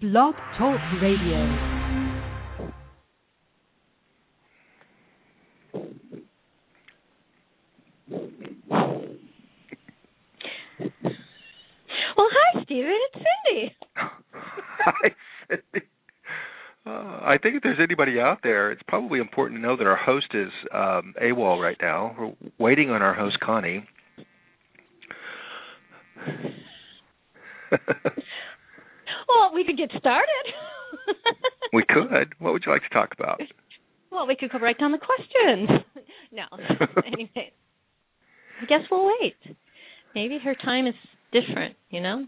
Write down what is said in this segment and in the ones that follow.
Blog Talk Radio. Well, hi, Stephen. It's Cindy. Hi, Cindy. Uh, I think if there's anybody out there, it's probably important to know that our host is um, AWOL right now. We're waiting on our host, Connie. Well, we could get started. we could. What would you like to talk about? Well, we could go right down the questions. No. anyway, I guess we'll wait. Maybe her time is different, you know?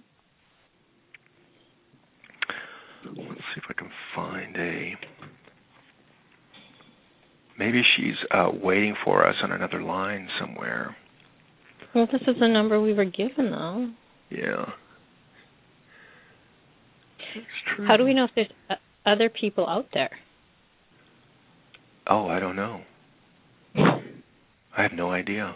Let's see if I can find a. Maybe she's uh, waiting for us on another line somewhere. Well, this is the number we were given, though. Yeah. How do we know if there's uh, other people out there? Oh, I don't know. I have no idea.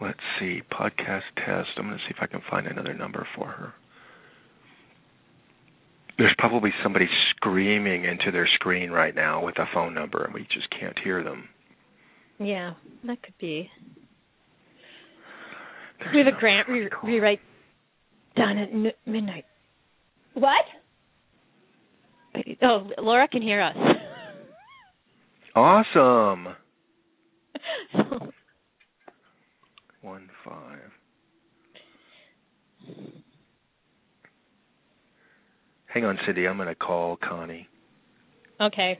Let's see. Podcast test. I'm going to see if I can find another number for her. There's probably somebody screaming into their screen right now with a phone number, and we just can't hear them. Yeah, that could be. There's We have a grant re- rewrite done at n- midnight. What? Oh, Laura can hear us. Awesome. One five. Hang on, Cindy. I'm going to call Connie. okay.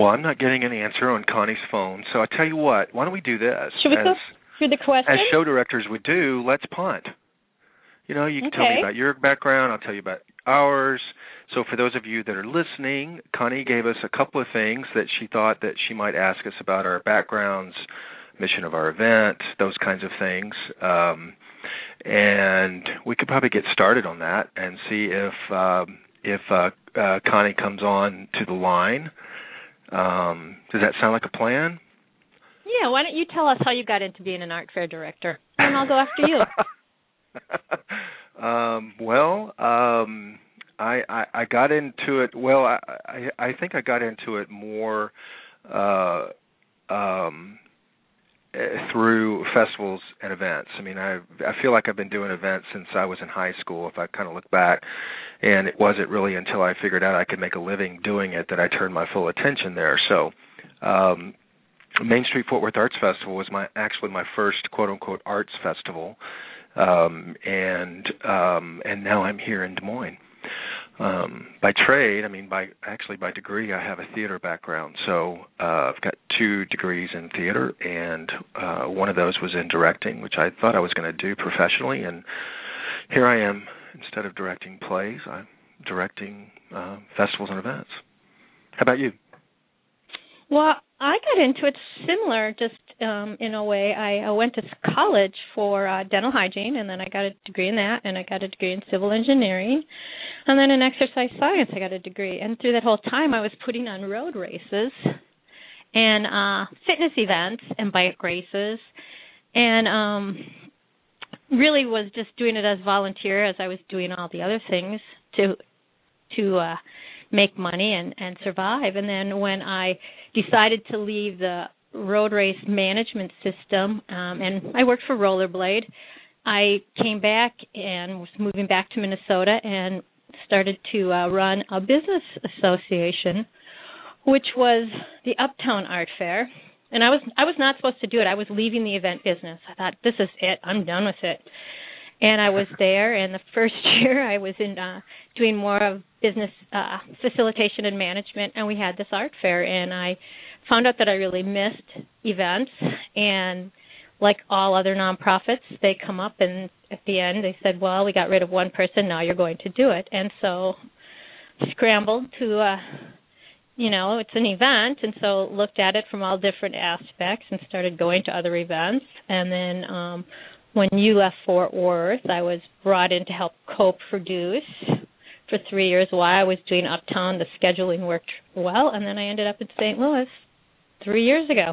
Well, I'm not getting an answer on Connie's phone, so I tell you what. Why don't we do this? Should we as, go through the question? as show directors would do, let's punt. You know, you can tell me about your background, I'll tell you about ours. So for those of you that are listening, Connie gave us a couple of things that she thought that she might ask us about our backgrounds, mission of our event, those kinds of things. Um, and we could probably get started on that and see if um, if uh, uh, Connie comes on to the line. Um, does that sound like a plan? yeah, why don't you tell us how you got into being an art fair director? And I'll go after you. um, well, um, I, I I got into it. Well, I I, I think I got into it more uh, um, through festivals and events. I mean, I I feel like I've been doing events since I was in high school. If I kind of look back, and it wasn't really until I figured out I could make a living doing it that I turned my full attention there. So. Um, Main Street Fort Worth Arts Festival was my actually my first quote unquote arts festival, um, and um, and now I'm here in Des Moines. Um, by trade, I mean by actually by degree, I have a theater background. So uh, I've got two degrees in theater, and uh, one of those was in directing, which I thought I was going to do professionally, and here I am. Instead of directing plays, I'm directing uh, festivals and events. How about you? Well, I got into it similar, just um in a way. I, I went to college for uh, dental hygiene, and then I got a degree in that, and I got a degree in civil engineering, and then in exercise science, I got a degree. And through that whole time, I was putting on road races and uh fitness events and bike races, and um really was just doing it as volunteer as I was doing all the other things to to uh make money and and survive. And then when I decided to leave the road race management system um and I worked for Rollerblade I came back and was moving back to Minnesota and started to uh run a business association which was the Uptown Art Fair and I was I was not supposed to do it. I was leaving the event business. I thought this is it. I'm done with it. And I was there and the first year I was in uh doing more of business uh facilitation and management and we had this art fair and I found out that I really missed events and like all other nonprofits, they come up and at the end they said, "Well, we got rid of one person, now you're going to do it." And so scrambled to uh you know, it's an event and so looked at it from all different aspects and started going to other events and then um when you left Fort Worth, I was brought in to help co-produce for 3 years while I was doing Uptown. The scheduling worked well and then I ended up in St. Louis 3 years ago.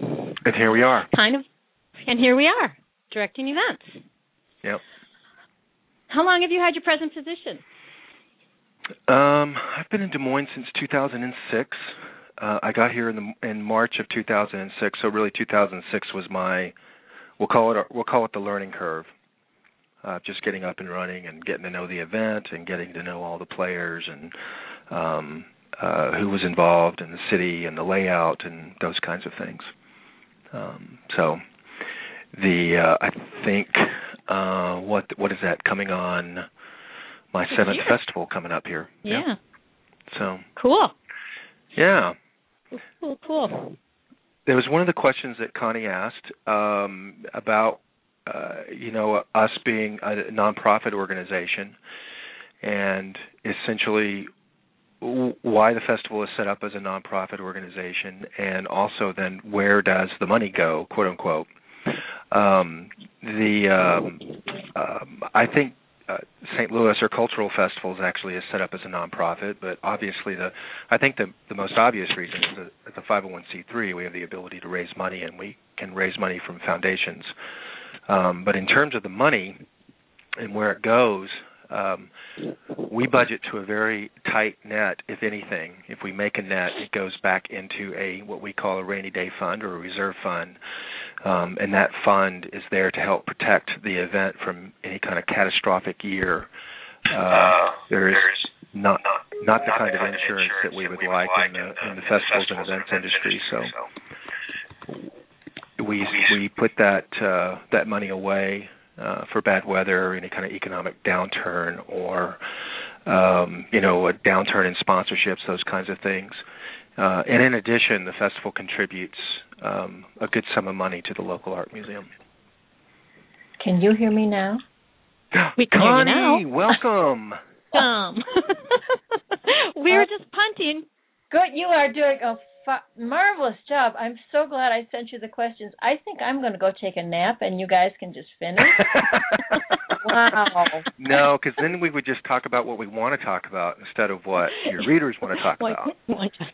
And here we are. Kind of and here we are, directing events. Yep. How long have you had your present position? Um, I've been in Des Moines since 2006. Uh, I got here in the in March of 2006, so really 2006 was my we'll call it we'll call it the learning curve. Uh, just getting up and running and getting to know the event and getting to know all the players and um, uh, who was involved in the city and the layout and those kinds of things. Um, so the uh, I think uh, what what is that coming on my seventh Yeah. festival coming up here. Yeah. So Cool. yeah, Cool, cool. there was one of the questions that Connie asked um, about uh, you know us being a nonprofit organization and essentially why the festival is set up as a nonprofit organization and also then where does the money go quote unquote um, the um, um, I think uh, St. Louis or Cultural Festivals actually is set up as a nonprofit, but obviously the I think the the most obvious reason is that a 501c3 we have the ability to raise money and we can raise money from foundations. Um, but in terms of the money and where it goes, um, we budget to a very tight net. If anything, if we make a net, it goes back into a what we call a rainy day fund or a reserve fund, um, and that fund is there to help protect the event from any kind of catastrophic year. Uh, there is not not the kind of insurance that we would like in the in the festivals and events industry. So we we put that uh, that money away uh, for bad weather or any kind of economic downturn or um, you know a downturn in sponsorships, those kinds of things. Uh, and in addition, the festival contributes um, a good sum of money to the local art museum. Can you hear me now? We can hear you Connie, now. welcome. Um, we were just punting. Good, you are doing a fa- marvelous job. I'm so glad I sent you the questions. I think I'm going to go take a nap, and you guys can just finish. Wow. no, because then we would just talk about what we want to talk about instead of what your readers want to talk about.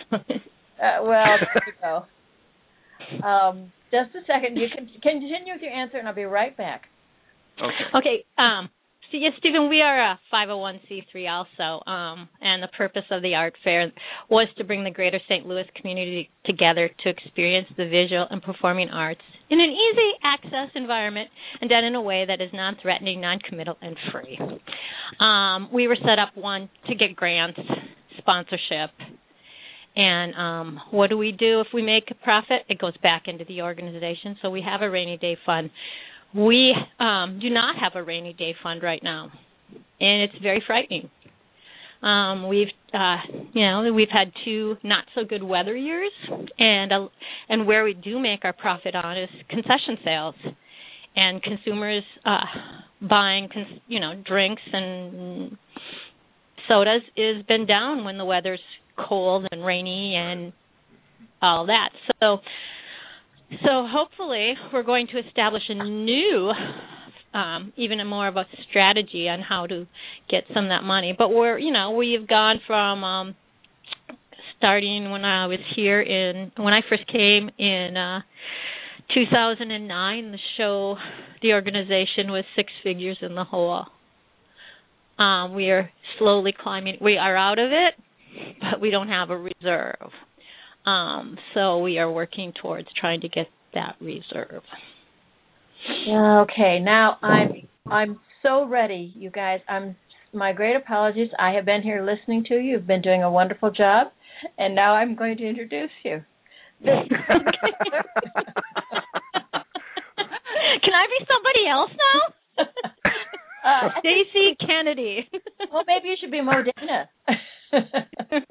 Uh, well, there you go. Um, just a second. You can continue with your answer, and I'll be right back. Okay. Okay. Um, yes, Stephen, we are a 501c3 also, um, and the purpose of the art fair was to bring the greater St. Louis community together to experience the visual and performing arts in an easy access environment and done in a way that is non-threatening, non-committal, and free. Um, we were set up one to get grants, sponsorship, and um, what do we do if we make a profit? It goes back into the organization. So we have a rainy day fund. We um, do not have a rainy day fund right now, and it's very frightening. Um, we've, uh, you know, we've had two not so good weather years, and uh, and where we do make our profit on is concession sales, and consumers uh, buying, cons- you know, drinks and sodas is been down when the weather's cold and rainy and all that. So so hopefully we're going to establish a new um even a more of a strategy on how to get some of that money. But we're you know, we've gone from um starting when I was here in when I first came in uh 2009 the show the organization was six figures in the hole. Um we are slowly climbing we are out of it but we don't have a reserve. Um, so we are working towards trying to get that reserve. Okay, now I'm I'm so ready, you guys. I'm my great apologies. I have been here listening to you. You've been doing a wonderful job, and now I'm going to introduce you. Can I be somebody else now? uh, Stacy Kennedy. well, maybe you should be Modena.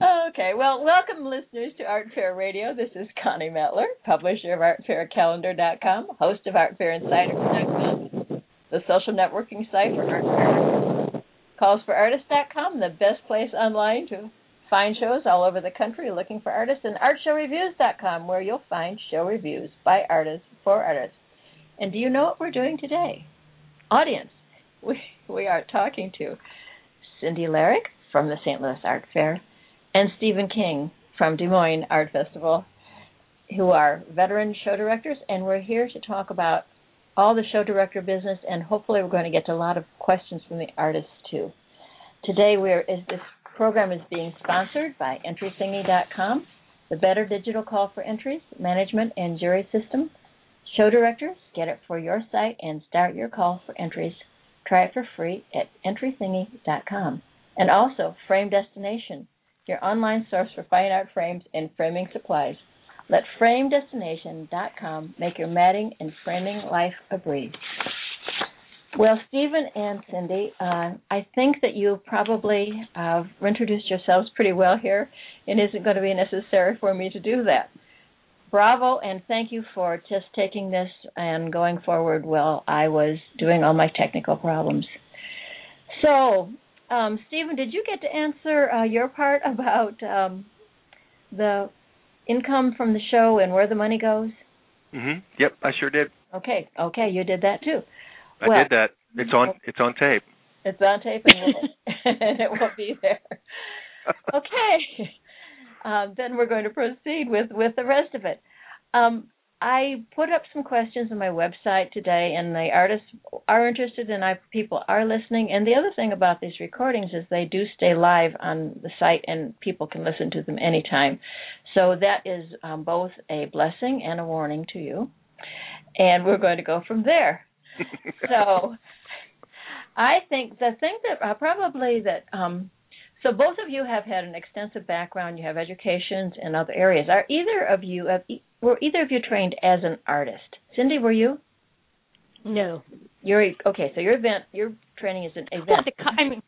Okay, well, welcome listeners to Art Fair Radio. This is Connie Mettler, publisher of ArtFairCalendar.com, host of Art Fair ArtFairInsider.com, the social networking site for Art Fair, CallsForArtists.com, the best place online to find shows all over the country looking for artists, and ArtShowReviews.com, where you'll find show reviews by artists for artists. And do you know what we're doing today? Audience, we, we are talking to Cindy Lerick from the St. Louis Art Fair and Stephen King from Des Moines Art Festival, who are veteran show directors, and we're here to talk about all the show director business, and hopefully we're going to get to a lot of questions from the artists too. Today, we're is this program is being sponsored by EntryThingy.com, the better digital call for entries, management, and jury system. Show directors, get it for your site and start your call for entries. Try it for free at EntryThingy.com. And also, Frame Destination, your online source for fine art frames and framing supplies. Let FrameDestination.com make your matting and framing life a breeze. Well, Stephen and Cindy, uh, I think that you probably uh, introduced yourselves pretty well here. It isn't going to be necessary for me to do that. Bravo, and thank you for just taking this and going forward while I was doing all my technical problems. So, um, Stephen, did you get to answer uh, your part about um, the income from the show and where the money goes? Mm-hmm. Yep, I sure did. Okay, okay, you did that too. I Well- did that. It's on. It's on tape. It's on tape and, we'll, and it will be there. Okay. Um, then we're going to proceed with, with the rest of it. Um, I put up some questions on my website today, and the artists are interested, and I, people are listening. And the other thing about these recordings is they do stay live on the site, and people can listen to them anytime. So that is um, both a blessing and a warning to you. And we're going to go from there. So I think the thing that uh, probably that um, so both of you have had an extensive background. You have educations in other areas. Are either of you have, e- were either of you trained as an artist? Cindy, were you? No. You're okay. So your event, your training is an Well, the, I mean,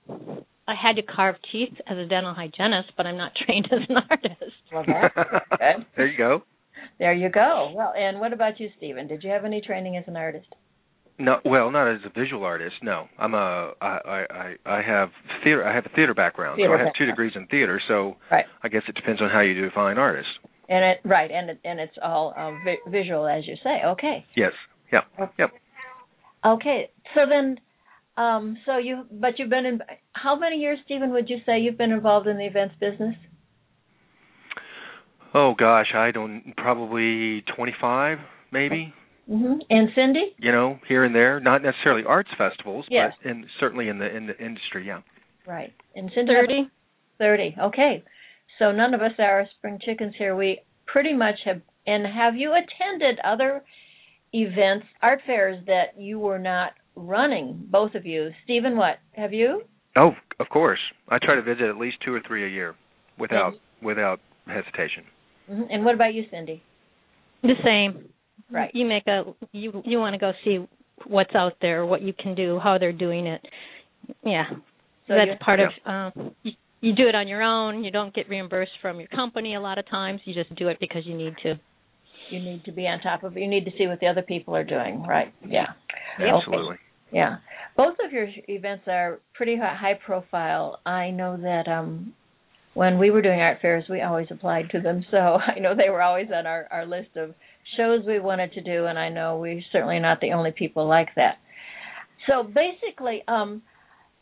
I had to carve teeth as a dental hygienist, but I'm not trained as an artist. Well, that's good. there you go. There you go. Well, and what about you, Stephen? Did you have any training as an artist? No, well, not as a visual artist. No, I'm a I I I have theater. I have a theater background. Theater so I have two degrees in theater. So Right. I guess it depends on how you define artist. And it right, and it, and it's all um, vi- visual, as you say. Okay. Yes. Yep. Yep. Okay. So then, um, so you, but you've been in. How many years, Stephen? Would you say you've been involved in the events business? Oh gosh, I don't. Probably 25, maybe. Hmm And Cindy? You know, here and there. Not necessarily arts festivals, Yes. but in certainly in the in the industry. Yeah. Right. And Cindy? Thirty. Thirty. Okay. So none of us are spring chickens here. We pretty much have. And have you attended other events, art fairs that you were not running? Both of you. Stephen, what have you? Oh, of course. I try to visit at least two or three a year, without without hesitation. hmm And what about you, Cindy? The same. Right. You make a you you want to go see what's out there, what you can do, how they're doing it. Yeah. So That's you're- part of um you, you do it on your own. You don't get reimbursed from your company a lot of times. You just do it because you need to. You need to be on top of. You need to see what the other people are doing. Right. Yeah. Okay. Absolutely. Yeah. Both of your events are pretty hi- high profile. I know that um when we were doing art fairs, we always applied to them. So I know they were always on our our list of shows we wanted to do and I know we're certainly not the only people like that. So basically um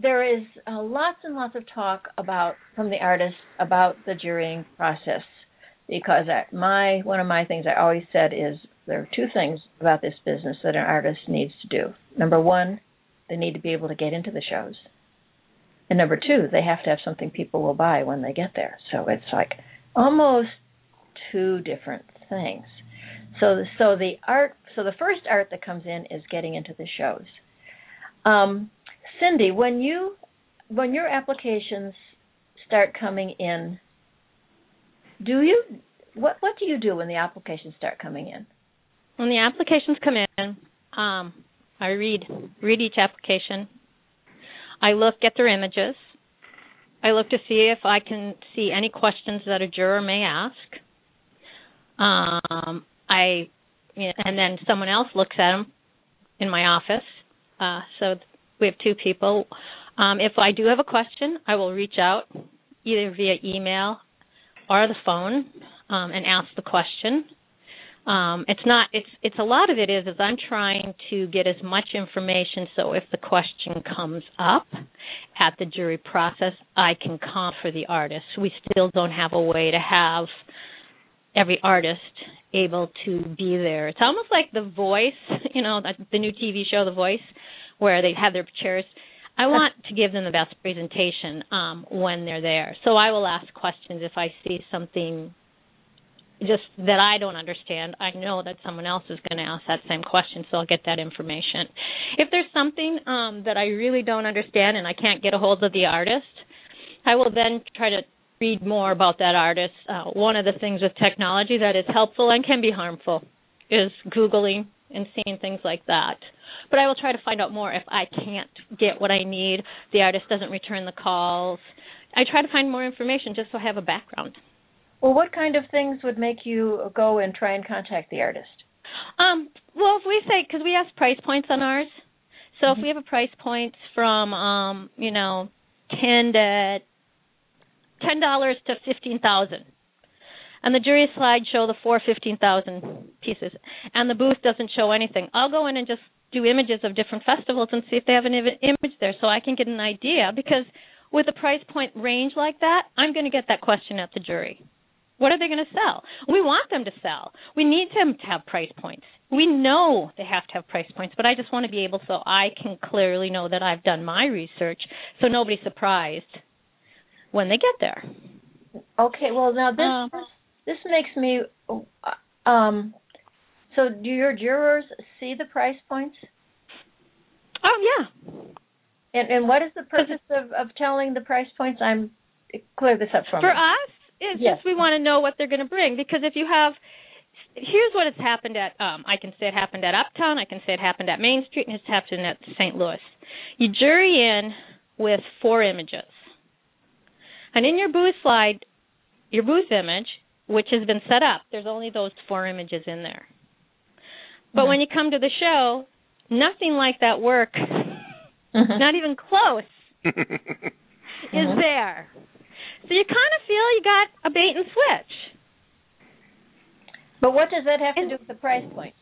there is uh, lots and lots of talk about from the artists about the jurying process because my one of my things I always said is there are two things about this business that an artist needs to do. Number one, they need to be able to get into the shows, and number two, they have to have something people will buy when they get there. So it's like almost two different things. So so the art so the first art that comes in is getting into the shows. Um, Cindy, when you when your applications start coming in, do you what what do you do when the applications start coming in? When the applications come in, um, I read read each application. I look at their images. I look to see if I can see any questions that a juror may ask. Um, I and then someone else looks at them in my office. Uh, so we have two people. Um, if I do have a question, I will reach out either via email or the phone um, and ask the question. Um, it's not. It's it's a lot of it is is I'm trying to get as much information so if the question comes up at the jury process, I can comp for the artist. We still don't have a way to have every artist able to be there. It's almost like The Voice, you know, the new TV show The Voice, where they have their chairs. I want to give them the best presentation um, when they're there. So I will ask questions if I see something just that I don't understand. I know that someone else is going to ask that same question, so I'll get that information. If there's something um, that I really don't understand and I can't get a hold of the artist, I will then try to read more about that artist. Uh, one of the things with technology that is helpful and can be harmful is Googling and seeing things like that. But I will try to find out more if I can't get what I need, the artist doesn't return the calls. I try to find more information just so I have a background. Well, what kind of things would make you go and try and contact the artist? Um, well, if we say because we ask price points on ours, so mm-hmm. if we have a price point from um, you know, ten to ten dollars to fifteen thousand. And the jury slide show the four fifteen thousand pieces, and the booth doesn't show anything. I'll go in and just do images of different festivals and see if they have an image there, so I can get an idea. Because with a price point range like that, I'm going to get that question at the jury. What are they going to sell? We want them to sell. We need them to have price points. We know they have to have price points, but I just want to be able so I can clearly know that I've done my research so nobody's surprised when they get there. Okay, well now this um, this, makes me um so do your jurors see the price points? Oh yeah. And and what is the purpose of of telling the price points? I'm clear this up for, for me. For us, it's yes. just we want to know what they're going to bring because if you have here's what has happened at um I can say it happened at Uptown, I can say it happened at Main Street and it's happened at St. Louis. You jury in with four images. And in your booth slide, your booth image, which has been set up, there's only those four images in there. But mm-hmm. when you come to the show, nothing like that work, mm-hmm. not even close, is mm-hmm. there. So you kind of feel you got a bait and switch. But what does that have to do with the price points?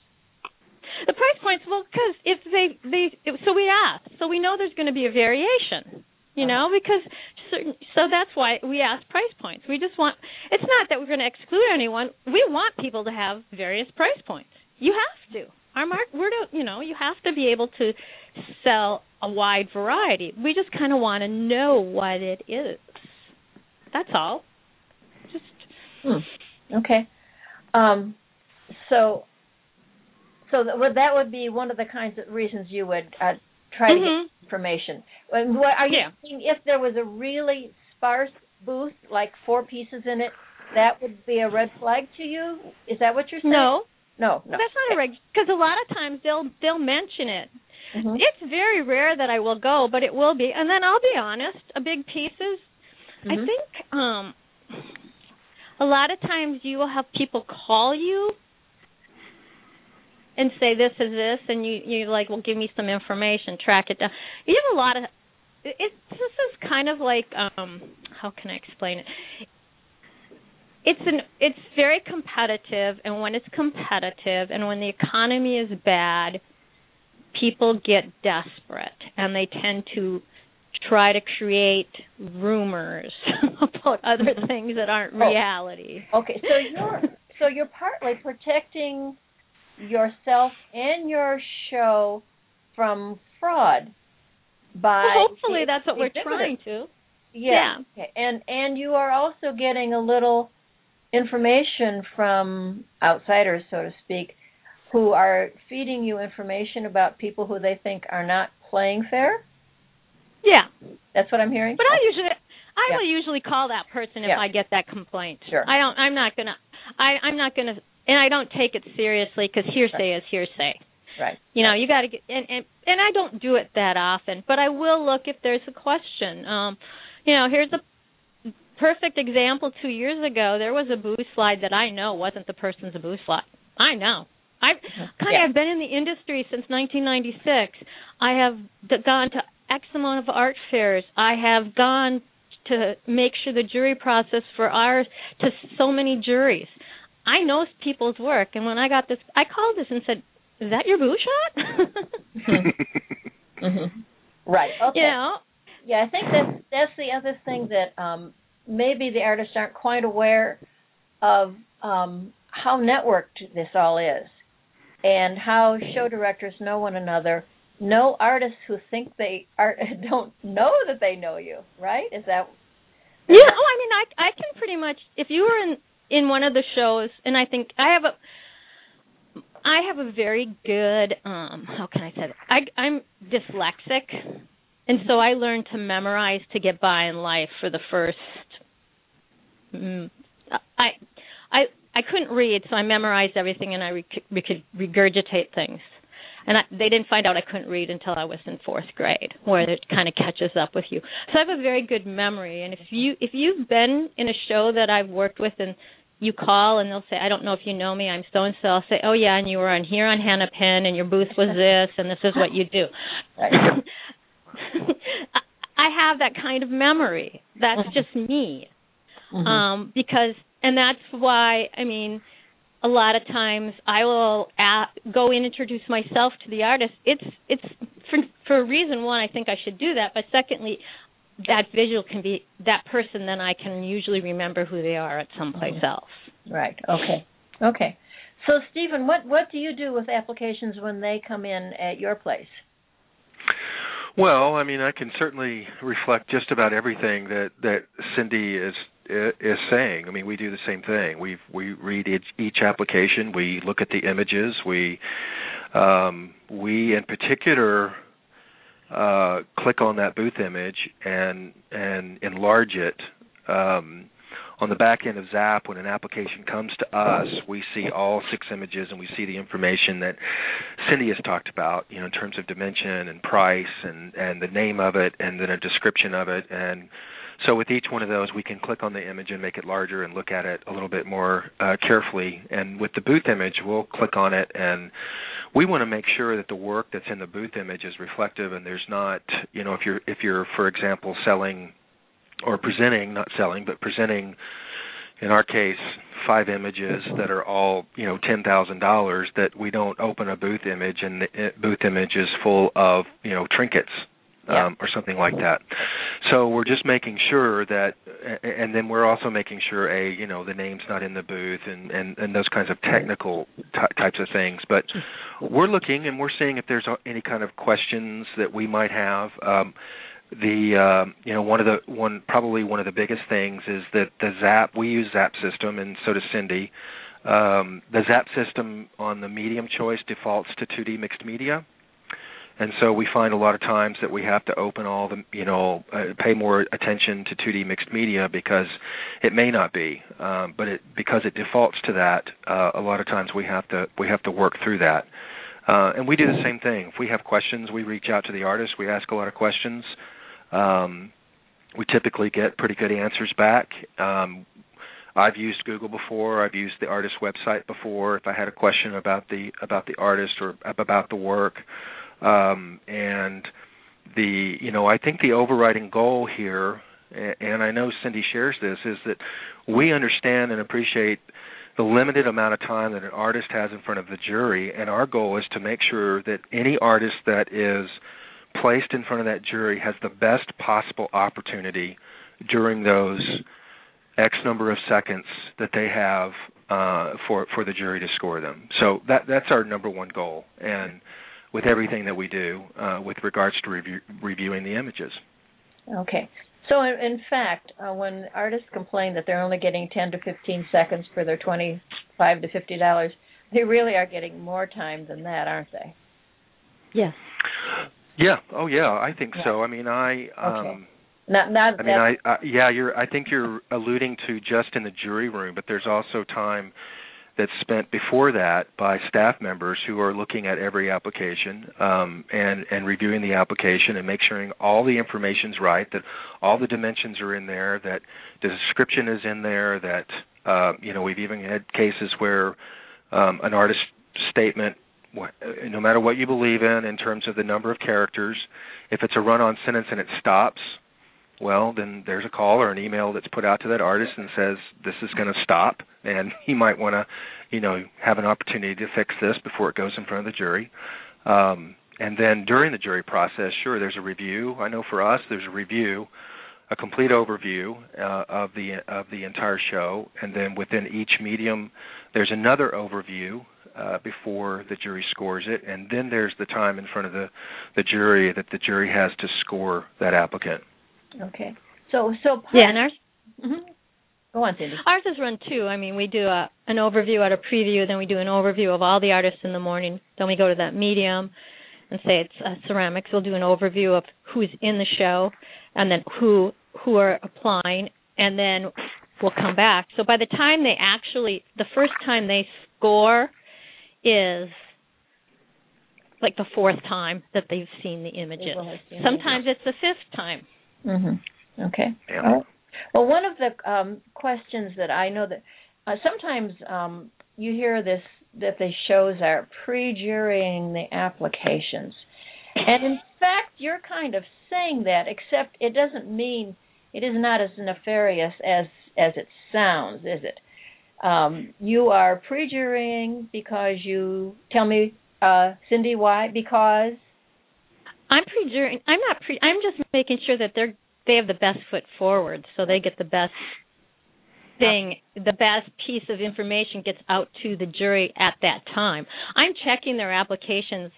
The price points, well, because if they they so we ask, so we know there's going to be a variation, you know, because certain, so that's why we ask price points. We just want it's not that we're going to exclude anyone. We want people to have various price points. You have to. Our mark, we're to, you know, you have to be able to sell a wide variety. We just kind of want to know what it is. That's all. Just hmm. okay. Um, so, so that, that would be one of the kinds of reasons you would uh, try mm-hmm. to get mm-hmm. information. And what are you yeah. saying? If there was a really sparse booth, like four pieces in it, that would be a red flag to you? Is that what you're saying? No. No, no. That's not a red because a lot of times they'll they'll mention it. Mm-hmm. It's very rare that I will go, but it will be. And then I'll be honest, a big piece is Mm-hmm. I think um a lot of times you will have people call you and say this is this and you you like well give me some information track it down you have a lot of it, it this is kind of like um how can i explain it it's an it's very competitive and when it's competitive and when the economy is bad people get desperate and they tend to try to create rumors about other mm-hmm. things that aren't oh. reality. Okay, so you're so you're partly protecting yourself and your show from fraud by well, hopefully that's what we're trying to. Yeah. yeah. Okay. And and you are also getting a little information from outsiders, so to speak, who are feeding you information about people who they think are not playing fair. Yeah, that's what I'm hearing. But I usually, I yeah. will usually call that person if yeah. I get that complaint. Sure. I don't. I'm not gonna. I I'm not gonna. And I don't take it seriously because hearsay right. is hearsay. Right. You know, you got to get and, and and I don't do it that often, but I will look if there's a question. Um, you know, here's a perfect example two years ago. There was a booth slide that I know wasn't the person's booth slide. I know. I've kind Yeah. of been in the industry since 1996. I have gone to X amount of art fairs. I have gone to make sure the jury process for ours to so many juries. I know people's work, and when I got this, I called this and said, "Is that your boo shot?" hmm Right. Okay. You know, Yeah, I think that's that's the other thing that um, maybe the artists aren't quite aware of um, how networked this all is, and how show directors know one another. Know artists who think they are don't know that they know you. Right? Is that? Yeah, oh, I mean, I I can pretty much if you were in in one of the shows, and I think I have a I have a very good um how can I say that? I I'm dyslexic, and so I learned to memorize to get by in life for the first. Mm, I I I couldn't read, so I memorized everything, and I re- we could regurgitate things. And I, they didn't find out I couldn't read until I was in fourth grade, where it kind of catches up with you. So I have a very good memory. And if you if you've been in a show that I've worked with, and you call and they'll say, I don't know if you know me, I'm so and so. I'll say, Oh yeah, and you were on here on Hannah Penn, and your booth was this, and this is what you do. I have that kind of memory. That's Mhm. just me Mhm. um because and that's why i mean a lot of times i will a go in and introduce myself to the artist it's it's for for a reason one i think i should do that but secondly that visual can be that person then i can usually remember who they are at someplace Mhm. else Right. Okay. Okay. So, Stephen, what what do you do with applications when they come in at your place? Well, I mean, I can certainly reflect just about everything that that Cindy is is saying. I mean, we do the same thing. We we read each, each application. We look at the images. We um, we in particular uh, click on that booth image and and enlarge it. Um, on the back end of ZAPP, when an application comes to us, we see all six images and we see the information that Cindy has talked about, you know, in terms of dimension and price and and the name of it and then a description of it and so with each one of those we can click on the image and make it larger and look at it a little bit more uh, carefully and with the booth image we'll click on it and we want to make sure that the work that's in the booth image is reflective and there's not you know if you're if you're for example selling or presenting, not selling, but presenting, in our case, five images that are all you know ten thousand dollars. That we don't open a booth image and the booth image is full of you know trinkets Yeah. um, or something like that. So we're just making sure that, and then we're also making sure a you know the name's not in the booth and and and those kinds of technical ty- types of things. But we're looking and we're seeing if there's any kind of questions that we might have. Um, the um, you know one of the one probably one of the biggest things is that the ZAPP we use ZAPP system and so does Cindy. Um, the ZAPP system on the medium choice defaults to 2D mixed media, and so we find a lot of times that we have to open all the you know uh, pay more attention to 2D mixed media because it may not be, um, but it because it defaults to that. Uh, a lot of times we have to we have to work through that. Uh, and we do the same thing. If we have questions, we reach out to the artist. We ask a lot of questions. Um, we typically get pretty good answers back. Um, I've used Google before. I've used the artist website before. If I had a question about the about the artist or about the work, um, and the you know I think the overriding goal here, and I know Cindy shares this, is that we understand and appreciate the limited amount of time that an artist has in front of the jury, and our goal is to make sure that any artist that is placed in front of that jury has the best possible opportunity during those X number of seconds that they have uh, for for the jury to score them. So that that's our number one goal, and with everything that we do uh, with regards to review, reviewing the images. Okay. So, in, in fact, uh, when artists complain that they're only getting 10 to 15 seconds for their 25 to 50 dollars, they really are getting more time than that, aren't they? yes Yeah. Oh, yeah. I think so. I mean, I. Um, Okay. Not, not. I mean, I, I yeah, you're. I think you're alluding to just in the jury room, but there's also time that's spent before that by staff members who are looking at every application um, and and reviewing the application and make sure all the information's right, that all the dimensions are in there, that the description is in there, that uh, you know we've even had cases where um, an artist statement, no matter what you believe in in terms of the number of characters, if it's a run-on sentence and it stops, well, then there's a call or an email that's put out to that artist and says this is going to stop, and he might want to, you know, have an opportunity to fix this before it goes in front of the jury. Um, and then during the jury process, sure, there's a review. I know for us, there's a review, a complete overview uh, of the of the entire show, and then within each medium, there's another overview uh, before the jury scores it, and then there's the time in front of the the jury that the jury has to score that applicant. Okay. So so yeah, and ours. Mm-hmm. Go on, Cindy. Ours is run two. I mean, we do a, an overview at a preview, then we do an overview of all the artists in the morning. Then we go to that medium and say it's uh, ceramics. We'll do an overview of who's in the show, and then who who are applying, and then we'll come back. So by the time they actually, the first time they score is like the fourth time that they've seen the images. Sometimes it's the fifth time. Mm-hmm. Okay. Yeah. Well, one of the um, questions that I know that uh, sometimes um, you hear this that the shows are pre-jurying the applications, and in fact, you're kind of saying that, except it doesn't mean it is not as nefarious as as it sounds, is it? Um, you are pre-jurying because you tell me, uh, Cindy, why? Because I'm pre-jurying. I'm not pre. I'm just making sure that they're they have the best foot forward, so they get the best thing, the best piece of information gets out to the jury at that time. I'm checking their applications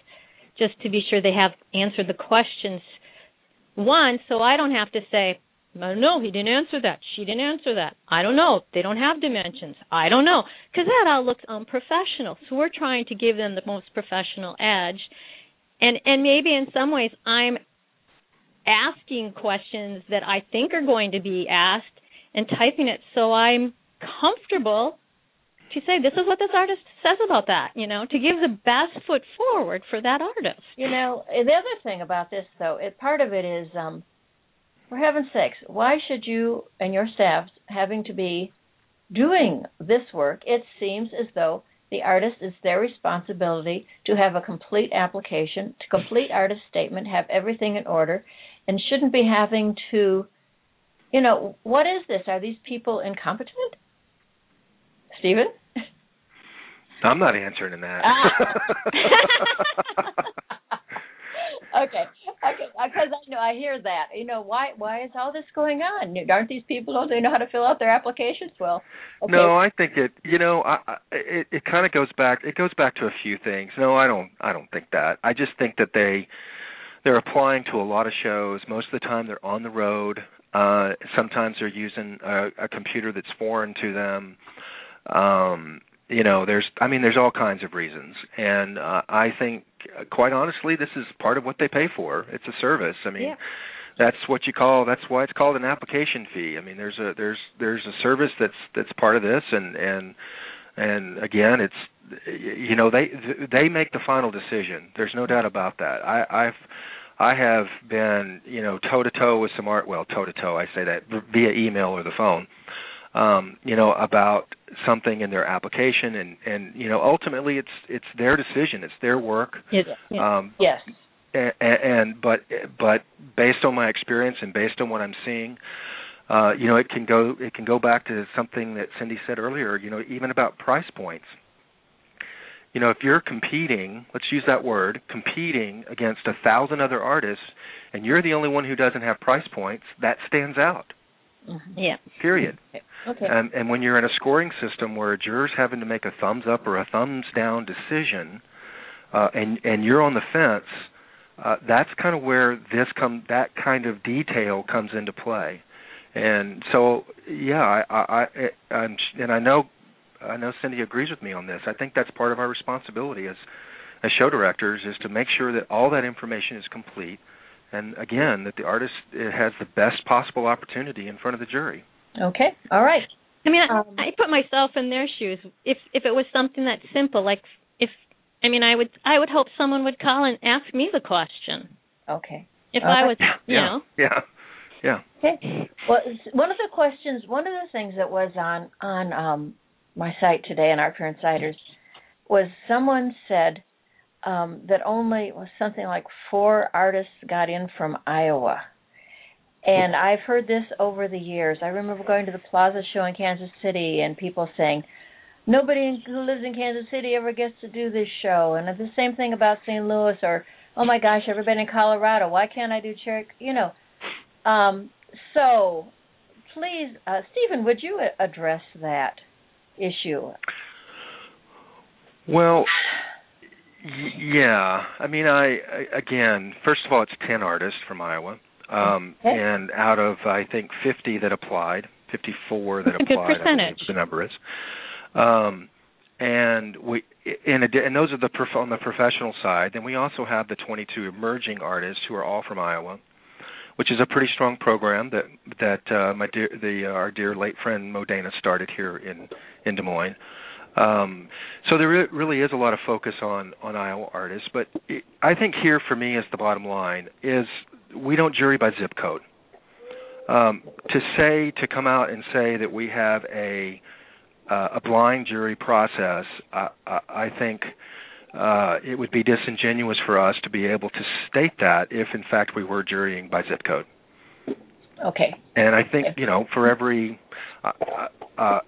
just to be sure they have answered the questions. One, so I don't have to say, no, he didn't answer that. She didn't answer that. I don't know. They don't have dimensions. I don't know. Because that all looks unprofessional. So we're trying to give them the most professional edge and and maybe in some ways I'm asking questions that I think are going to be asked and typing it so I'm comfortable to say this is what this artist says about that, you know, to give the best foot forward for that artist. You know, the other thing about this though, it part of it is um for heaven's sakes, why should you and your staff having to be doing this work? It seems as though the artist it's their responsibility to have a complete application, to complete artist statement, have everything in order, and shouldn't be having to, you know, what is this? Are these people incompetent? Stephen? I'm not answering that. Ah. okay, okay, because I know I hear that. You know, why why is all this going on? Aren't these people don't they know how to fill out their applications? Well, okay. no, I think it. You know, I, I, it it kind of goes back. It goes back to a few things. No, I don't. I don't think that. I just think that they they're applying to a lot of shows. Most of the time, they're on the road. Uh, sometimes they're using a, a computer that's foreign to them. Um, you know there's i mean there's all kinds of reasons. And uh, i think quite honestly this is part of what they pay for. It's a service. I mean yeah. that's what you call that's why it's called an application fee. I mean there's a there's there's a service that's that's part of this. And and and again it's you know they they make the final decision. There's no doubt about that. I i've I have been, you know, toe to toe with some art. Well, toe to toe, I say that via email or the phone um, you know, about something in their application, and and you know, ultimately, it's it's their decision, it's their work. Yes. Um, yes. And, and but but based on my experience and based on what I'm seeing, uh, you know, it can go it can go back to something that Cindy said earlier. You know, even about price points. You know, if you're competing, let's use that word, competing against a thousand other artists, and you're the only one who doesn't have price points, that stands out. Mm-hmm. Yeah. Period. Okay. And, and when you're in a scoring system where a juror's having to make a thumbs up or a thumbs down decision, uh, and and you're on the fence, uh, that's kind of where this come that kind of detail comes into play. And so, yeah, I, I, I I'm, and I know, I know Cindy agrees with me on this. I think that's part of our responsibility as as show directors is to make sure that all that information is complete and again that the artist has the best possible opportunity in front of the jury. Okay, all right. I mean, I, um, I put myself in their shoes. If if it was something that simple, like if I mean, I would I would hope someone would call and ask me the question. Okay. If okay. I was, you yeah. know. Yeah. Yeah. Okay. Well, one of the questions, one of the things that was on on um, my site today on Art Fair Insiders was someone said um, that only was something like four artists got in from Iowa. And I've heard this over the years. I remember going to the Plaza show in Kansas City and people saying, nobody who lives in Kansas City ever gets to do this show. And the same thing about St. Louis or, oh my gosh, ever been in Colorado? Why can't I do Cherry? You know. Um, so, please, uh, Stephen, would you address that issue? Well, yeah. I mean, I, I again, first of all, it's ten artists from Iowa, um, okay. and out of I think fifty that applied, fifty-four that That's applied. Percentage. the number is. Um, and we in a, and those are the prof- on the professional side. Then we also have the 22 emerging artists who are all from Iowa, which is a pretty strong program that that uh, my dear the uh, our dear late friend Modena started here in in Des Moines. Um, so there re- really is a lot of focus on on Iowa artists, but it, I think here for me is the bottom line is we don't jury by zip code. Um, to say to come out and say that we have a uh, a blind jury process, uh, I think uh, it would be disingenuous for us to be able to state that if, in fact, we were jurying by zip code. Okay. And I think you know, for every uh, uh,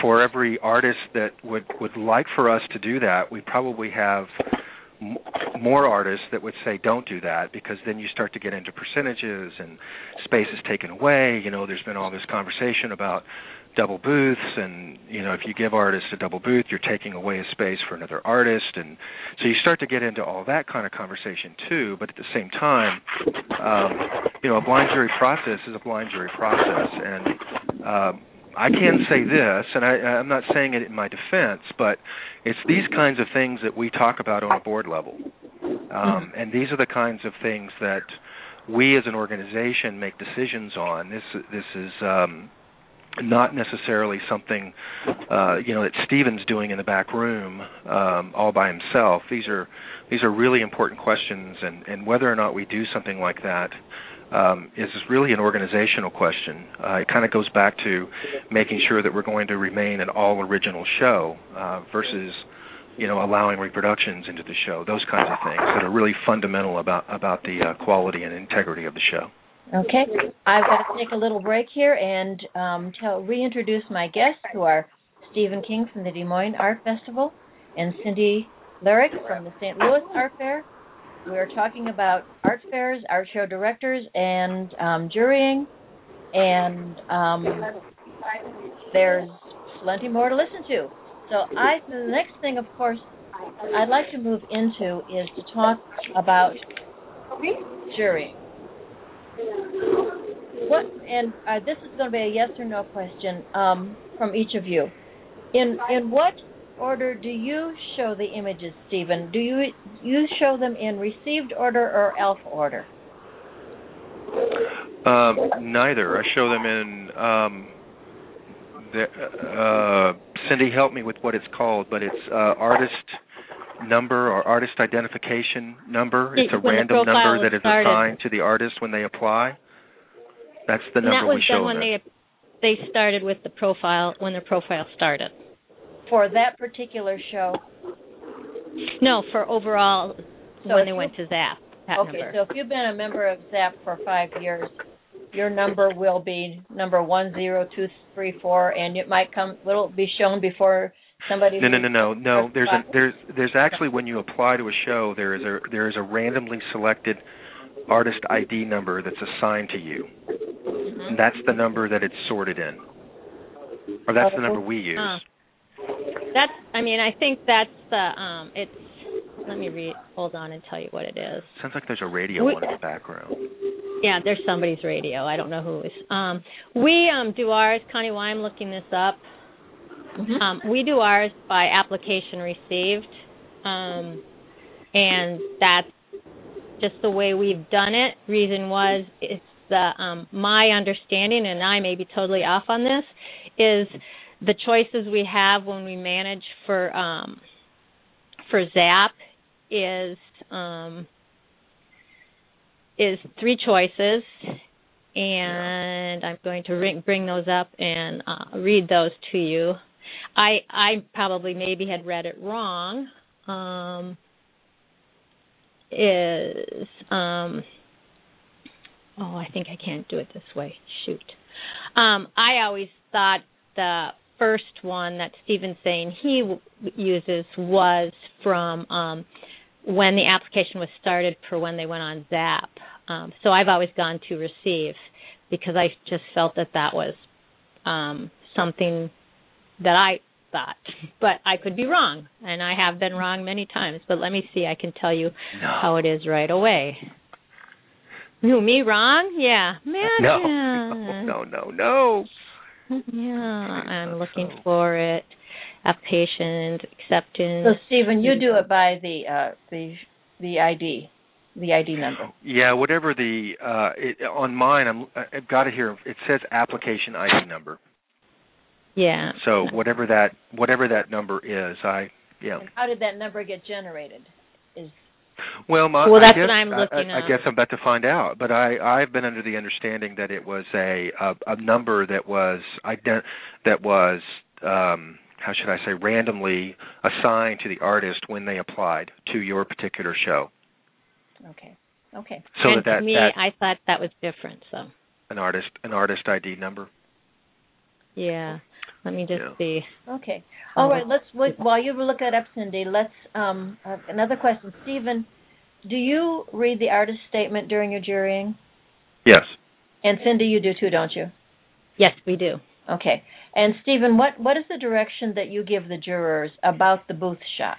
for every artist that would would like for us to do that, we probably have m- more artists that would say don't do that because then you start to get into percentages and space is taken away. You know, there's been all this conversation about double booths and you know if you give artists a double booth you're taking away a space for another artist. And so you start to get into all that kind of conversation too. But at the same time um, you know a blind jury process is a blind jury process. And um, I can say this, and I, I'm not saying it in my defense, but it's these kinds of things that we talk about on a board level, um, and these are the kinds of things that we as an organization make decisions on. This this is um, not necessarily something uh, you know that Stephen's doing in the back room um, all by himself. These are these are really important questions, and, and whether or not we do something like that um, is really an organizational question. Uh, it kind of goes back to making sure that we're going to remain an all original show uh, versus you know allowing reproductions into the show. Those kinds of things that are really fundamental about about the uh, quality and integrity of the show. Okay, I've got to take a little break here and um, tell, reintroduce my guests, who are Stephen King from the Des Moines Art Festival and Cindy Lerick from the St. Louis Art Fair. We are talking about art fairs, art show directors, and um, jurying, and um, there's plenty more to listen to. So I, the next thing, of course, I'd like to move into is to talk about jurying. What and uh, this is going to be a yes or no question um, from each of you. In in what order do you show the images, Stephen? Do you you show them in received order or ELF order? Um, neither. I show them in. Um, the, uh, Cindy, help me with what it's called, but it's uh, artist number or artist identification number. It's a when random number that is started. assigned to the artist when they apply. That's the and number that was we show done when them. they they started with the profile when their profile started. For that particular show. No, for overall So when they you- went to ZAPP. That Okay, number. so if you've been a member of ZAPP for five years, your number will be number one zero two three four, and it might come. Will it be shown before somebody? No, no, no, no, no. There's a there's there's actually when you apply to a show, there is a there is a randomly selected artist ID number that's assigned to you. Mhm. And that's the number that it's sorted in, or that's the number we use. That's. I mean, I think that's the. Um, it's. Let me read. Hold on and tell you what it is. Sounds like there's a radio We- on in the background. Yeah, there's somebody's radio. I don't know who is. Um, we um do ours. Connie, why I'm looking this up. Mhm. Um, we do ours by application received, um, and that's just the way we've done it. Reason was it's the um, my understanding, and I may be totally off on this, is the choices we have when we manage for um, for ZAPP is um, is three choices, and I'm going to ring, bring those up and uh, read those to you. I I probably maybe had read it wrong. Um, is um, oh I think I can't do it this way. Shoot. Um, I always thought the first one that Stephen's saying he w- uses was from um, when the application was started for when they went on ZAPP. Um, so I've always gone to receive because I just felt that that was um, something that I thought, but I could be wrong, and I have been wrong many times. But let me see, I can tell you no. how it is right away. Who me wrong? Yeah, man. No, no, no, no. Yeah, I'm looking for it. Application acceptance. So Stephen, you do it by the uh, the the ID, the ID number. Yeah, whatever the uh, it, on mine, I'm I've got it here. It says application ID number. Yeah. So whatever that whatever that number is, I yeah. And how did that number get generated? Is well, my, well, that's I guess, what I'm looking I, I, guess I'm about to find out, but I I've been under the understanding that it was a a, a number that was ident- that was um how should I say randomly assigned to the artist when they applied to your particular show. Okay. Okay. So and that, to me, that I thought that was different. So an artist an artist ID number. Yeah. Let me just Yeah. see. Okay. All right. Let's wait, while you look that up, Cindy. Let's um uh, another question, Stephen. Do you read the artist statement during your jurying? Yes. And Cindy, you do too, don't you? Yes, we do. Okay. And Stephen, what what is the direction that you give the jurors about the booth shot?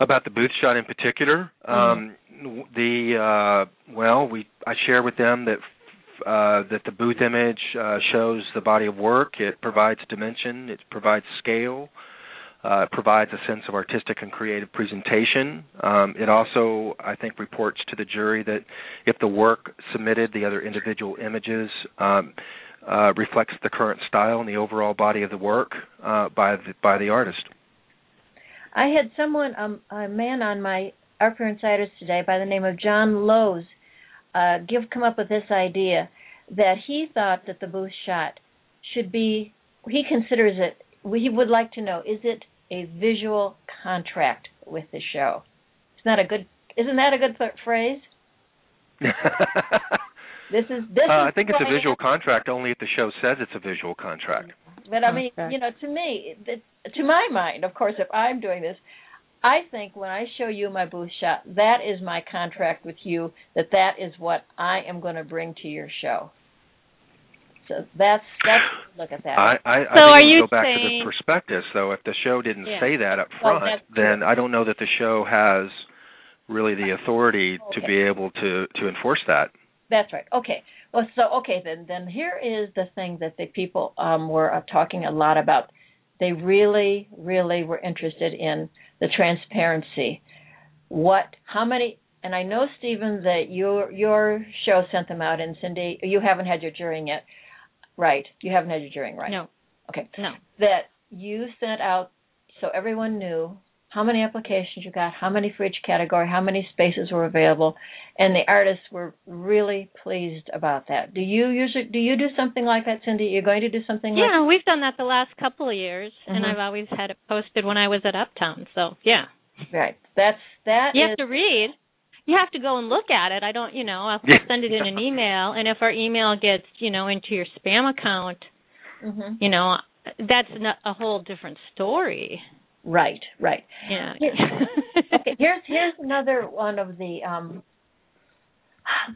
About the booth shot in particular, um, the uh, well, we I share with them that uh, that the booth image uh, shows the body of work. It provides dimension. It provides scale. Uh, it provides a sense of artistic and creative presentation. Um, it also, I think, reports to the jury that if the work submitted, the other individual images, um, uh, reflects the current style and the overall body of the work uh, by the by the artist. I had someone, um, a man on my Art Fair Insiders today by the name of John Lowe's, uh, give come up with this idea that he thought that the booth shot should be. He considers it. He would like to know: is it a visual contract with the show? It's not a good. Isn't that a good phrase? This is this. Uh, is I think it's a visual contract only if the show says it's a visual contract. But I mean, you know, to me, to my mind, of course, if I'm doing this, I think when I show you my booth shot, that is my contract with you. That that is what I am going to bring to your show. So that's that's look at that. I I, so I are you go back saying, to the prospectus though. If the show didn't yeah. say that up front, that's then. I don't know that the show has really the authority Okay. to be able to to enforce that. That's right. Okay. Well, so okay then. Then here is the thing that the people um, were uh, talking a lot about. They really, really were interested in the transparency. What? How many? And I know, Stephen, that your your show sent them out, and Cindy, you haven't had your jurying yet, right? You haven't had your jurying, right? No. Okay. No. That you sent out so everyone knew how many applications you got, how many for each category, how many spaces were available, and the artists were really pleased about that. Do you usually do you do something like that, Cindy? You're going to do something like that? Yeah, we've done that the last couple of years, and Mhm. I've always had it posted when I was at Uptown. So yeah, right? That's that you is- have to read. You have to go and look at it. I don't, you know, I'll send it in an email, and if our email gets, you know, into your spam account, Mhm. you know, that's a whole different story. Right, right. Yeah. okay, here's here's another one of the um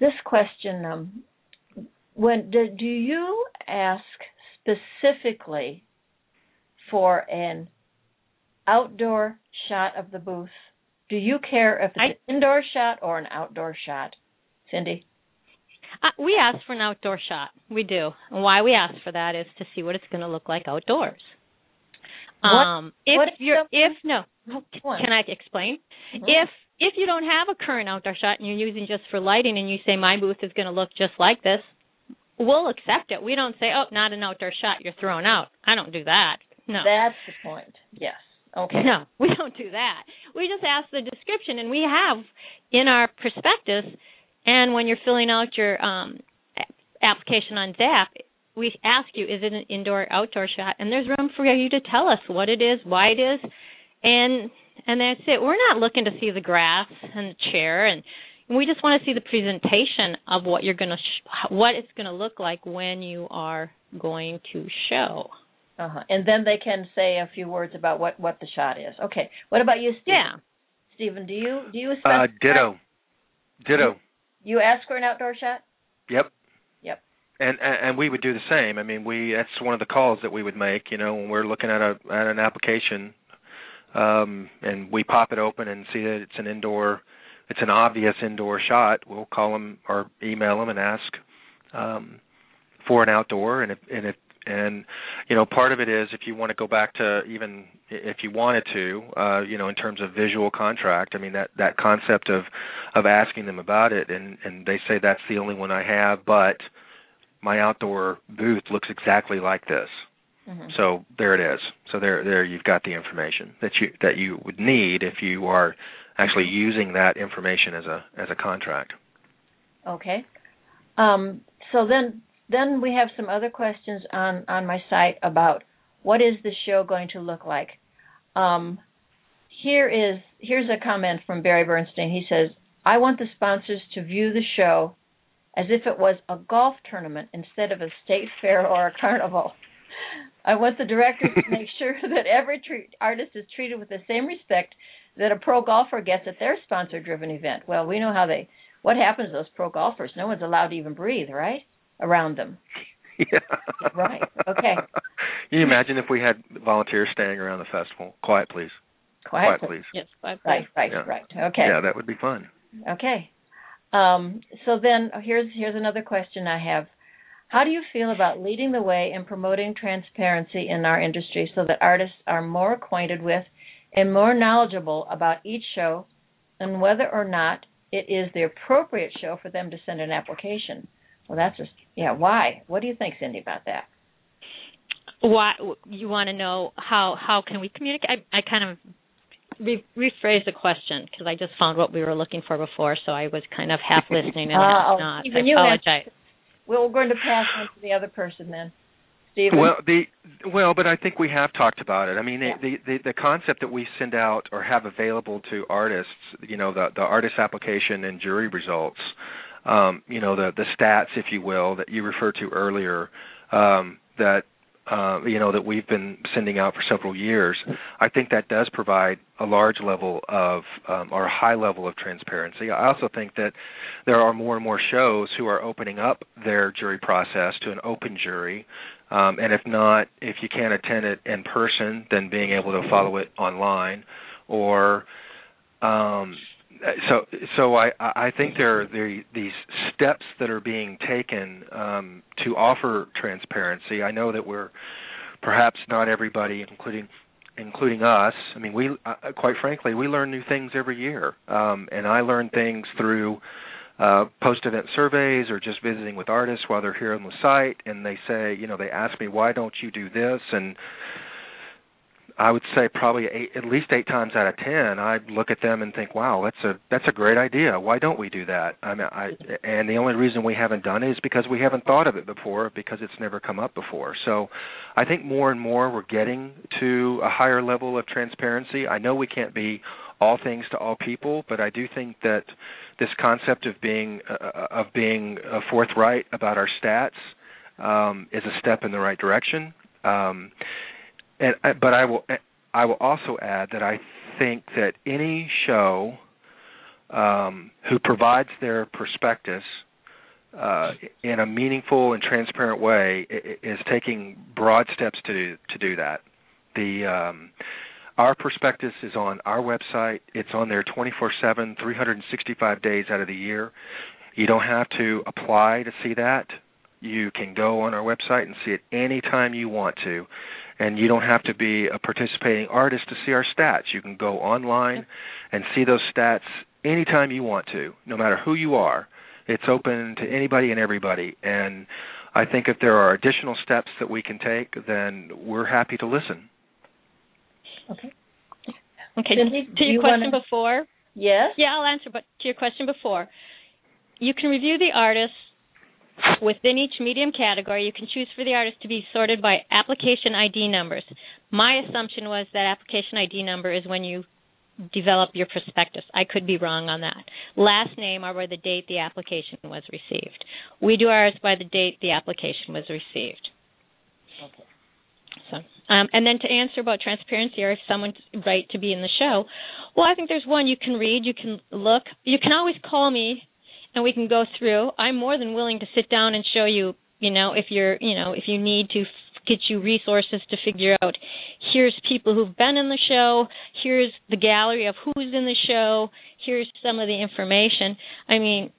this question um when do, do you ask specifically for an outdoor shot of the booth? Do you care if it's I- an indoor shot or an outdoor shot? Cindy? Uh, we ask for an outdoor shot. We do. And why we ask for that is to see what it's going to look like outdoors. Um, if what you're, if no, can I explain? Mhm. If if you don't have a current outdoor shot and you're using just for lighting, and you say my booth is going to look just like this, we'll accept it. We don't say, "Oh, not an outdoor shot, you're thrown out." I don't do that. No. That's the point. Yes. Okay. No, we don't do that. We just ask the description, and we have in our prospectus, and when you're filling out your um, application on ZAPP, we ask you, is it an indoor or outdoor shot? And there's room for you to tell us what it is, why it is, and and that's it. We're not looking to see the grass and the chair, and we just want to see the presentation of what you're going to, sh- what it's going to look like when you are going to show. Uh-huh. And then they can say a few words about what what the shot is. Okay. What about you, Stephen? Yeah. Stephen, do you do you Uh, specify? ditto. Ditto. You ask for an outdoor shot? Yep. And and we would do the same. I mean, we that's one of the calls that we would make. You know, when we're looking at a at an application, um, and we pop it open and see that it's an indoor, it's an obvious indoor shot. We'll call them or email them and ask um, for an outdoor. And if and if and you know, part of it is if you want to go back to even if you wanted to, uh, you know, in terms of visual contract. I mean, that that concept of of asking them about it, and and they say that's the only one I have, but my outdoor booth looks exactly like this. Mhm. So there it is. So there there you've got the information that you that you would need if you are actually using that information as a as a contract. Okay. Um, so then then we have some other questions on on my site about what is the show going to look like. Um, here is here's a comment from Barry Bernstein. He says, "I want the sponsors to view the show as if it was a golf tournament instead of a state fair or a carnival. I want the director to make sure that every tre- artist is treated with the same respect that a pro golfer gets at their sponsor-driven event. Well, we know how they what happens to those pro golfers. No one's allowed to even breathe, right? Around them. Yeah. Right. Okay. Can you imagine if we had volunteers standing around the festival? Quiet, please. Quiet, please. Yes, five Right, right, Yeah. right. Okay. Yeah, that would be fun. Okay. Um, so then here's here's another question I have. How do you feel about leading the way in promoting transparency in our industry so that artists are more acquainted with and more knowledgeable about each show and whether or not it is the appropriate show for them to send an application? Well, that's just yeah. Why? What do you think, Cindy, about that? Why you want to know how how can we communicate? I, I kind of re- rephrased the question because I just found what we were looking for before, so I was kind of half listening and Uh, half oh, not. I apologize. Well, we're going to pass on to the other person then. Stephen. Well, the well, but I think we have talked about it. I mean, Yeah. the, the the concept that we send out or have available to artists, you know, the the artist application and jury results, um, you know, the the stats, if you will, that you referred to earlier, um, that uh, you know that we've been sending out for several years. I think that does provide a large level of um, or a high level of transparency. I also think that there are more and more shows who are opening up their jury process to an open jury. Um, and if not, if you can't attend it in person, then being able to follow it online, or um, so so I I think there are there these steps that are being taken um, to offer transparency. I know that we're perhaps not everybody, including including us. I mean, we uh, quite frankly we learn new things every year, um, and I learn things through uh, post-event surveys or just visiting with artists while they're here on the site, and they say, you know, they ask me why don't you do this, and I would say probably eight, at least eight times out of ten, I look at them and think, "Wow, that's a that's a great idea. Why don't we do that?" I mean, I and the only reason we haven't done it is because we haven't thought of it before, because it's never come up before. So, I think more and more we're getting to a higher level of transparency. I know we can't be all things to all people, but I do think that this concept of being uh, of being uh, forthright about our stats um, is a step in the right direction. Um, and I- but I will I will also add that I think that any show um, who provides their prospectus uh, in a meaningful and transparent way is taking broad steps to do, to do that. The um, our prospectus is on our website. It's on there 24/7, 365 days out of the year. You don't have to apply to see that. You can go on our website and see it anytime you want to and you don't have to be a participating artist to see our stats. You can go online and see those stats anytime you want to, no matter who you are. It's open to anybody and everybody. And I think if there are additional steps that we can take, then we're happy to listen. Okay. Okay. Cindy, to your you question wanna- before, Yes. yeah, I'll answer. But to your question before, you can review the artists within each medium category. You can choose for the artist to be sorted by application ID numbers. My assumption was that application ID number is when you develop your prospectus. I could be wrong on that. Last name are by the date the application was received. We do ours by the date the application was received. Okay. So, um, and then to answer about transparency or if someone's right to be in the show, well, I think there's one you can read, you can look, you can always call me, and we can go through. I'm more than willing to sit down and show you, you know, if you're, you know, if you need to get you resources to figure out. Here's people who've been in the show. Here's the gallery of who's in the show. Here's some of the information. I mean,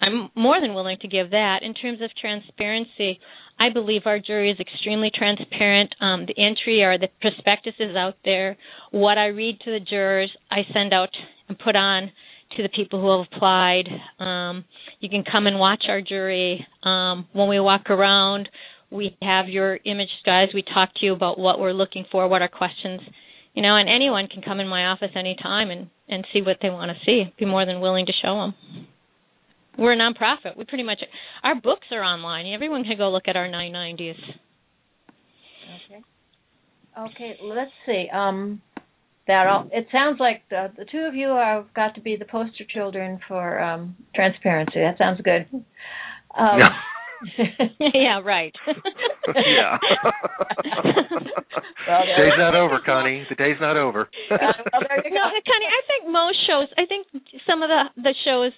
I'm more than willing to give that. In terms of transparency, I believe our jury is extremely transparent. Um, the entry or the prospectus is out there. What I read to the jurors, I send out and put on to the people who have applied. Um, you can come and watch our jury. Um, when we walk around, we have your image guys. We talk to you about what we're looking for, what our questions, you know, and anyone can come in my office anytime and and see what they want to see. Be more than willing to show them. We're a nonprofit. We pretty much our books are online. Everyone can go look at our 990s. Okay. Okay. Let's see. Um, that all. It sounds like the the two of you have got to be the poster children for um transparency. That sounds good. Um, Yeah. yeah, right. yeah. Well, there- day's not over, Connie. The day's not over. well, there you no. Connie, I think most shows. I think some of the the shows,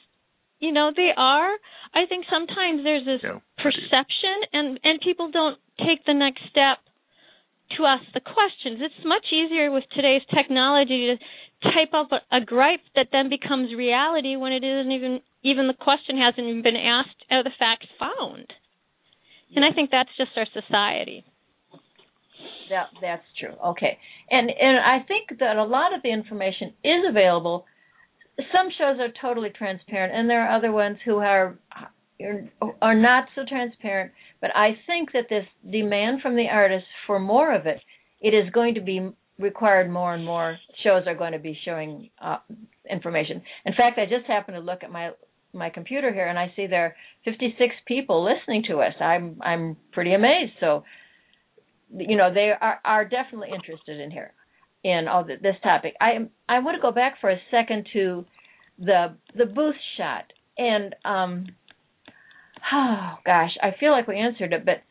you know, they are. I think sometimes there's this Yeah, perception, and and people don't take the next step to ask the questions. It's much easier with today's technology to type up a, a gripe that then becomes reality when it isn't even even the question hasn't even been asked or the facts found. And I think that's just our society. That that's true. Okay, and and I think that a lot of the information is available. Some shows are totally transparent, and there are other ones who are are not so transparent. But I think that this demand from the artists for more of it, it is going to be required more and more. Shows are going to be showing uh, information. In fact, I just happened to look at my my computer here, and I see there are 56 people listening to us. I'm I'm pretty amazed. So you know they are are definitely interested in here in all the, this topic. I I want to go back for a second to the the booth shot and um oh gosh I feel like we answered it but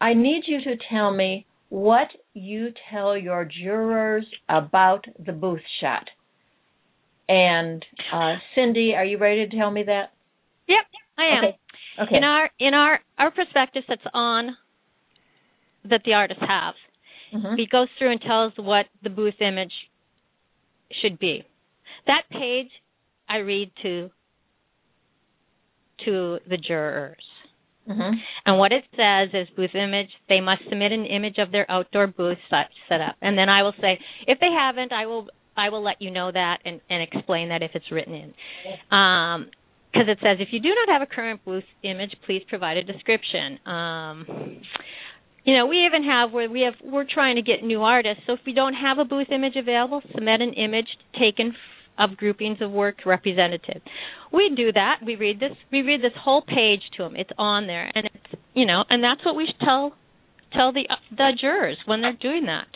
I need you to tell me what you tell your jurors about the booth shot. And uh Cindy, are you ready to tell me that? Yep, I am. Okay. Okay. In our in our our prospectus that's on that the artists have, Mhm. he goes through and tells what the booth image should be. That page I read to to the jurors. Mhm. And what it says is booth image, they must submit an image of their outdoor booth set, set up. And then I will say, if they haven't, I will I will let you know that and, and explain that if it's written in. Um, because it says if you do not have a current booth image, please provide a description. Um, you know, we even have where we have we're trying to get new artists. So if we don't have a booth image available, submit an image taken of groupings of work representative. We do that. We read this. We read this whole page to them. It's on there, and it's you know, and that's what we tell tell the the jurors when they're doing that.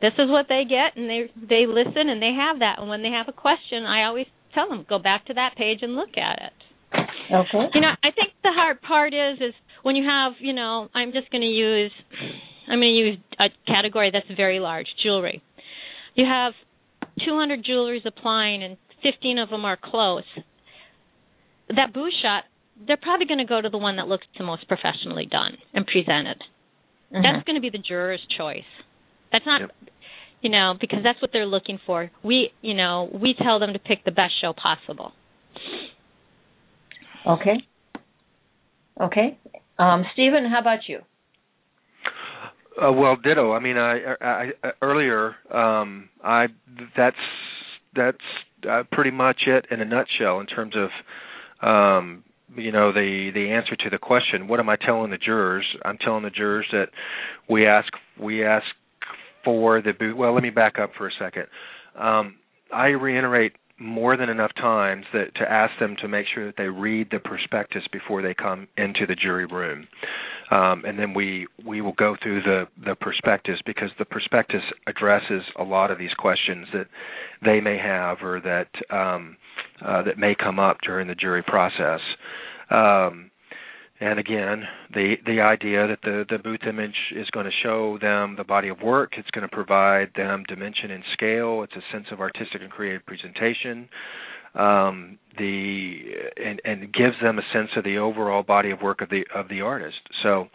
This is what they get, and they they listen and they have that. And when they have a question, I always tell them go back to that page and look at it. Okay. You know, I think the hard part is is when you have, you know, I'm just going to use I'm going to use a category that's very large, jewelry. You have 200 jewelries applying and 15 of them are close. That booth shot, they're probably going to go to the one that looks the most professionally done and presented. Mhm. That's going to be the juror's choice. That's not Yep. you know, because that's what they're looking for. We, you know, we tell them to pick the best show possible. Okay. Okay. Um, Stephen, how about you? Uh, well, ditto. I mean, I, I, I earlier, um, I that's that's uh, pretty much it in a nutshell in terms of um, you know the the answer to the question. What am I telling the jurors? I'm telling the jurors that we ask we ask for the. Well, let me back up for a second. Um, I reiterate more than enough times that to ask them to make sure that they read the prospectus before they come into the jury room, um, and then we we will go through the the prospectus because the prospectus addresses a lot of these questions that they may have or that um, uh, that may come up during the jury process. Um, and again, the the idea that the the booth image is going to show them the body of work, it's going to provide them dimension and scale. It's a sense of artistic and creative presentation. Um, the and and gives them a sense of the overall body of work of the of the artist. So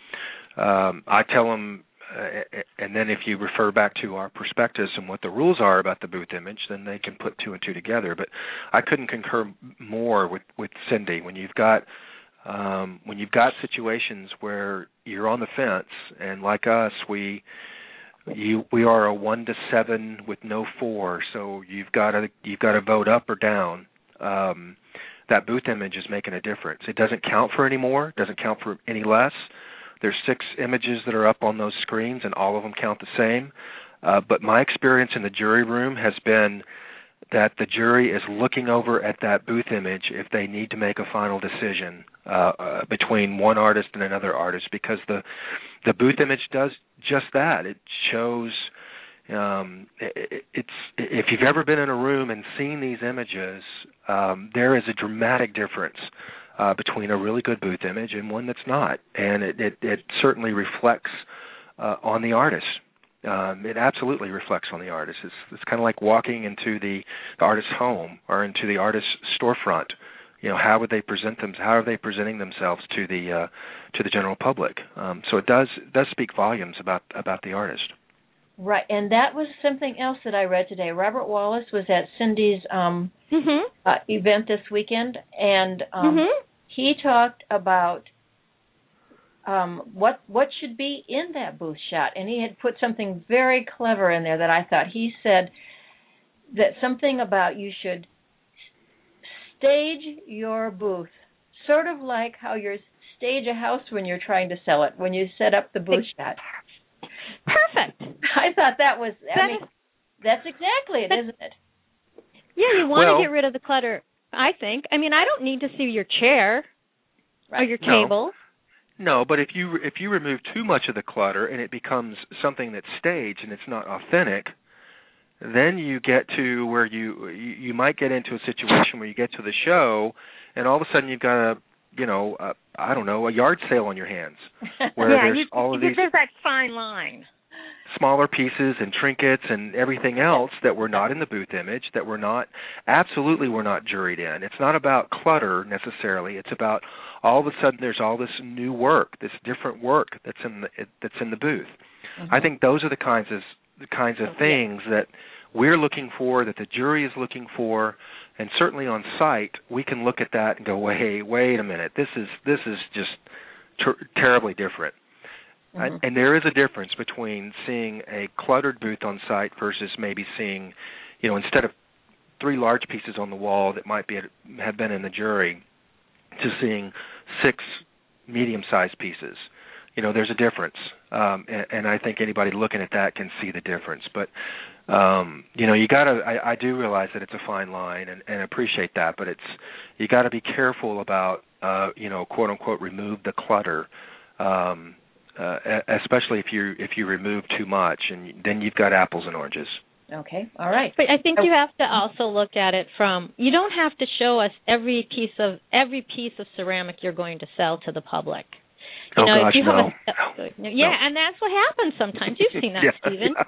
um, I tell them uh, and then if you refer back to our prospectus and what the rules are about the booth image, then they can put two and two together. But I couldn't concur more with with Cindy when you've got um, when you've got situations where you're on the fence, and like us, we you we are a one to seven with no four, so you've got to you've got to vote up or down. Um, that booth image is making a difference. It doesn't count for any more, doesn't count for any less. There's six images that are up on those screens, and all of them count the same. Uh, but my experience in the jury room has been that the jury is looking over at that booth image if they need to make a final decision uh, uh, between one artist and another artist because the the booth image does just that. It shows um, it, it's if you've ever been in a room and seen these images, um, there is a dramatic difference uh, between a really good booth image and one that's not, and it it, it certainly reflects uh, on the artist um, it absolutely reflects on the artist. It's it's kind of like walking into the, the artist's home or into the artist's storefront. You know, how would they present them? How are they presenting themselves to the uh, to the general public? Um, so it does it does speak volumes about about the artist. Right, and that was something else that I read today. Robert Wallace was at Cindy's um, mm-hmm. uh, event this weekend, and um, mm-hmm. he talked about um, what what should be in that booth shot, and he had put something very clever in there that I thought he said that something about you should stage your booth, sort of like how you stage a house when you're trying to sell it, when you set up the booth shot. Perfect. I thought that was. I mean, that's exactly it, isn't it? Yeah, you want well, to get rid of the clutter. I think. I mean, I don't need to see your chair right. or your table. No. No, but if you if you remove too much of the clutter and it becomes something that's staged and it's not authentic, then you get to where you you might get into a situation where you get to the show and all of a sudden you've got a you know a, I don't know a yard sale on your hands. Where yeah, there's you, all of these there's that fine line smaller pieces and trinkets and everything else that were not in the booth image that were not absolutely were not juried in. It's not about clutter necessarily. It's about all of a sudden there's all this new work, this different work that's in the that's in the booth. Mm-hmm. I think those are the kinds of the kinds of things that we're looking for, that the jury is looking for, and certainly on site we can look at that and go, hey, wait a minute, this is this is just ter- terribly different. Mm-hmm. And there is a difference between seeing a cluttered booth on site versus maybe seeing, you know, instead of three large pieces on the wall that might be have been in the jury, to seeing six medium-sized pieces. You know, there's a difference, um, and, and I think anybody looking at that can see the difference. But um, you know, you got to. I, I do realize that it's a fine line, and, and appreciate that. But it's you got to be careful about, uh, you know, quote unquote, remove the clutter. Um, uh, especially if you if you remove too much, and then you've got apples and oranges. Okay, all right. But I think you have to also look at it from you don't have to show us every piece of every piece of ceramic you're going to sell to the public. You oh know, gosh, if you no. have a, no. Yeah, and that's what happens sometimes. You've seen that, yeah, Stephen. Yeah.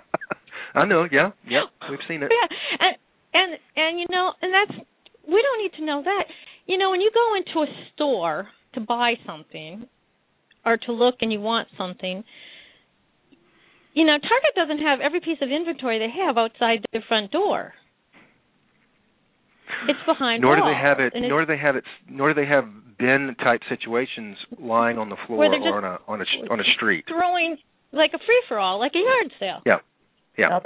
I know, yeah. Yeah. We've seen it. Yeah. And and and you know, and that's we don't need to know that. You know, when you go into a store to buy something or to look and you want something, you know, Target doesn't have every piece of inventory they have outside their front door. It's behind nor do walls, they have it and nor do they have it nor do they have bin type situations lying on the floor Where they're or on a on a on a street throwing like a free for all, like a yard sale. yeah yeah Well,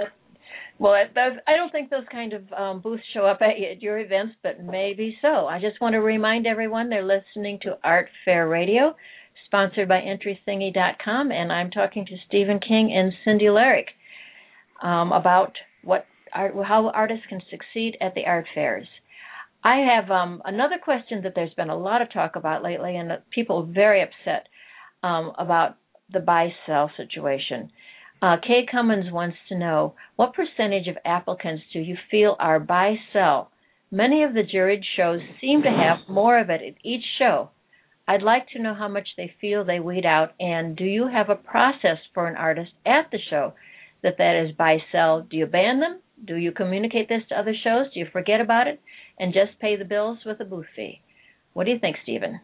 Well, those, I don't think those kind of um, booths show up at, at your events, but maybe so. I just want to remind everyone they're listening to Art Fair Radio, sponsored by EntryThingy.com, and I'm talking to Stephen King and Cindy Lerick um, about what art, how artists can succeed at the art fairs. I have um, another question that there's been a lot of talk about lately, and people are very upset um, about the buy sell situation. Uh, Kay Cummins wants to know what percentage of applicants do you feel are buy sell? Many of the juried shows seem to have more of it at each show. I'd like to know how much they feel they weed out, and do you have a process for an artist at the show that that is buy sell? Do you ban them? Do you communicate this to other shows? Do you forget about it and just pay the bills with a booth fee? What do you think, Stephen?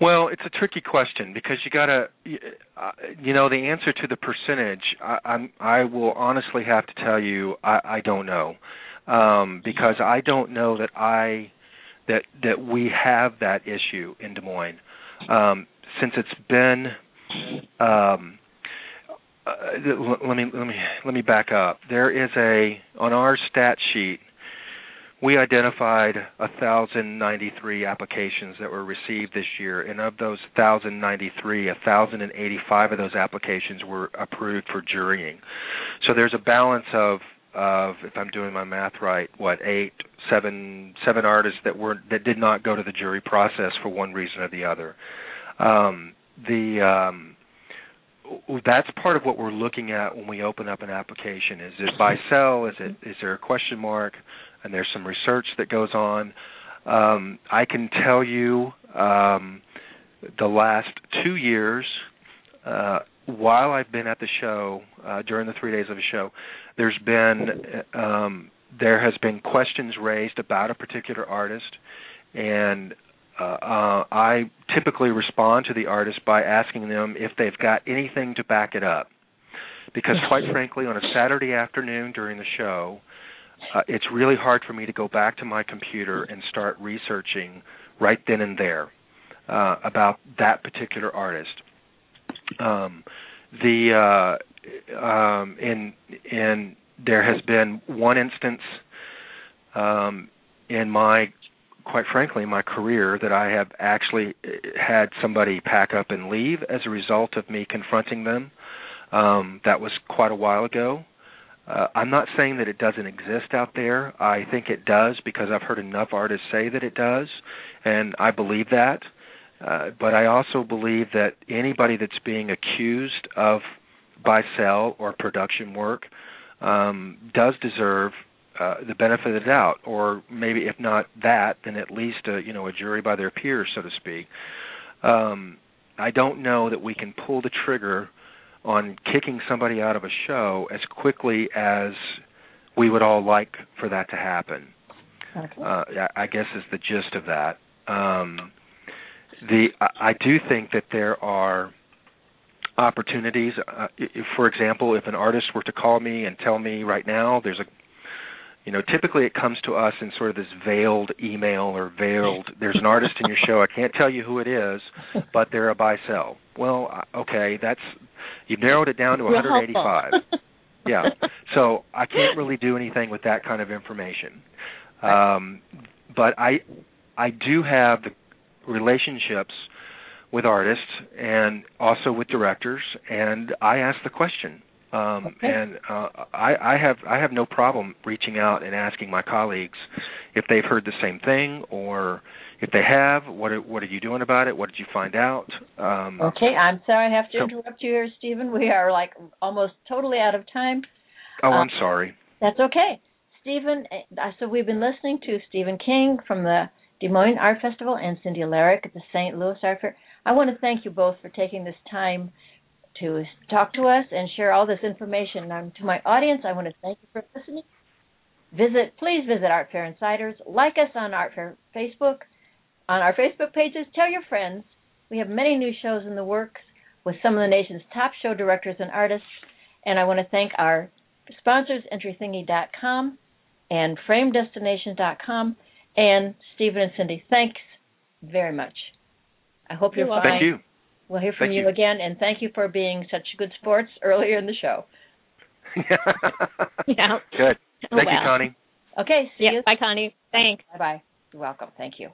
Well, it's a tricky question because you gotta, uh, you know, the answer to the percentage. I, I'm, I will honestly have to tell you, I, I don't know, um, because I don't know that I, that that we have that issue in Des Moines, um, since it's been. Um, uh, let me let me let me back up. There is a on our stat sheet we identified 1,093 applications that were received this year, and of those 1,093, 1,085 of those applications were approved for jurying. So there's a balance of, of if I'm doing my math right, what eight, seven, seven artists that were that did not go to the jury process for one reason or the other. Um, the um, that's part of what we're looking at when we open up an application. Is it buy sell? Is it is there a question mark? and there's some research that goes on. Um, I can tell you um, the last two years, uh, while I've been at the show uh, during the three days of the show, there's been um, there has been questions raised about a particular artist, and uh, uh, I typically respond to the artist by asking them if they've got anything to back it up. Because quite frankly, on a Saturday afternoon during the show, uh, it's really hard for me to go back to my computer and start researching right then and there uh, about that particular artist. Um, the uh, um, in in there has been one instance um, in my quite frankly my career that I have actually uh, had somebody pack up and leave as a result of me confronting them. Um, that was quite a while ago. Uh, I'm not saying that it doesn't exist out there. I think it does because I've heard enough artists say that it does, and I believe that. Uh, but I also believe that anybody that's being accused of buy sell or production work um, does deserve uh, the benefit of the doubt, or maybe if not that, then at least a, you know a jury by their peers, so to speak. Um, I don't know that we can pull the trigger on kicking somebody out of a show as quickly as we would all like for that to happen. Okay. Uh, I guess is the gist of that. Um, the I do think that there are opportunities. Uh, if, for example, if an artist were to call me and tell me right now there's a you know, typically it comes to us in sort of this veiled email or veiled. There's an artist in your show. I can't tell you who it is, but they're a buy sell. Well, uh, okay, that's you've narrowed it down to 185. yeah, so I can't really do anything with that kind of information. Um, but I I do have the relationships with artists and also with directors, and I ask the question um, okay. And uh, I, I have I have no problem reaching out and asking my colleagues if they've heard the same thing or if they have, what are, what are you doing about it? What did you find out? Um, okay, I'm sorry I have to so, interrupt you here, Stephen. We are like almost totally out of time. Oh, I'm uh, sorry. That's okay. Stephen, uh, so we've been listening to Stephen King from the Des Moines Art Festival and Cindy Lerick at the St. Louis Art Fair. I want to thank you both for taking this time to talk to us and share all this information. And to my audience, I want to thank you for listening. Visit, please visit Art Fair Insiders. Like us on Art Fair Facebook, on our Facebook pages. Tell your friends. We have many new shows in the works with some of the nation's top show directors and artists. And I want to thank our sponsors, EntryThingy.com and FrameDestination.com. And Stephen and Cindy, thanks very much. I hope you're, fine. Thank you. We'll hear from you, you, again, and thank you for being such good sports earlier in the show. yeah. Good. Thank oh, you, Connie. Okay. See you. Bye, Connie. Thanks. Bye bye. You're welcome. Thank you.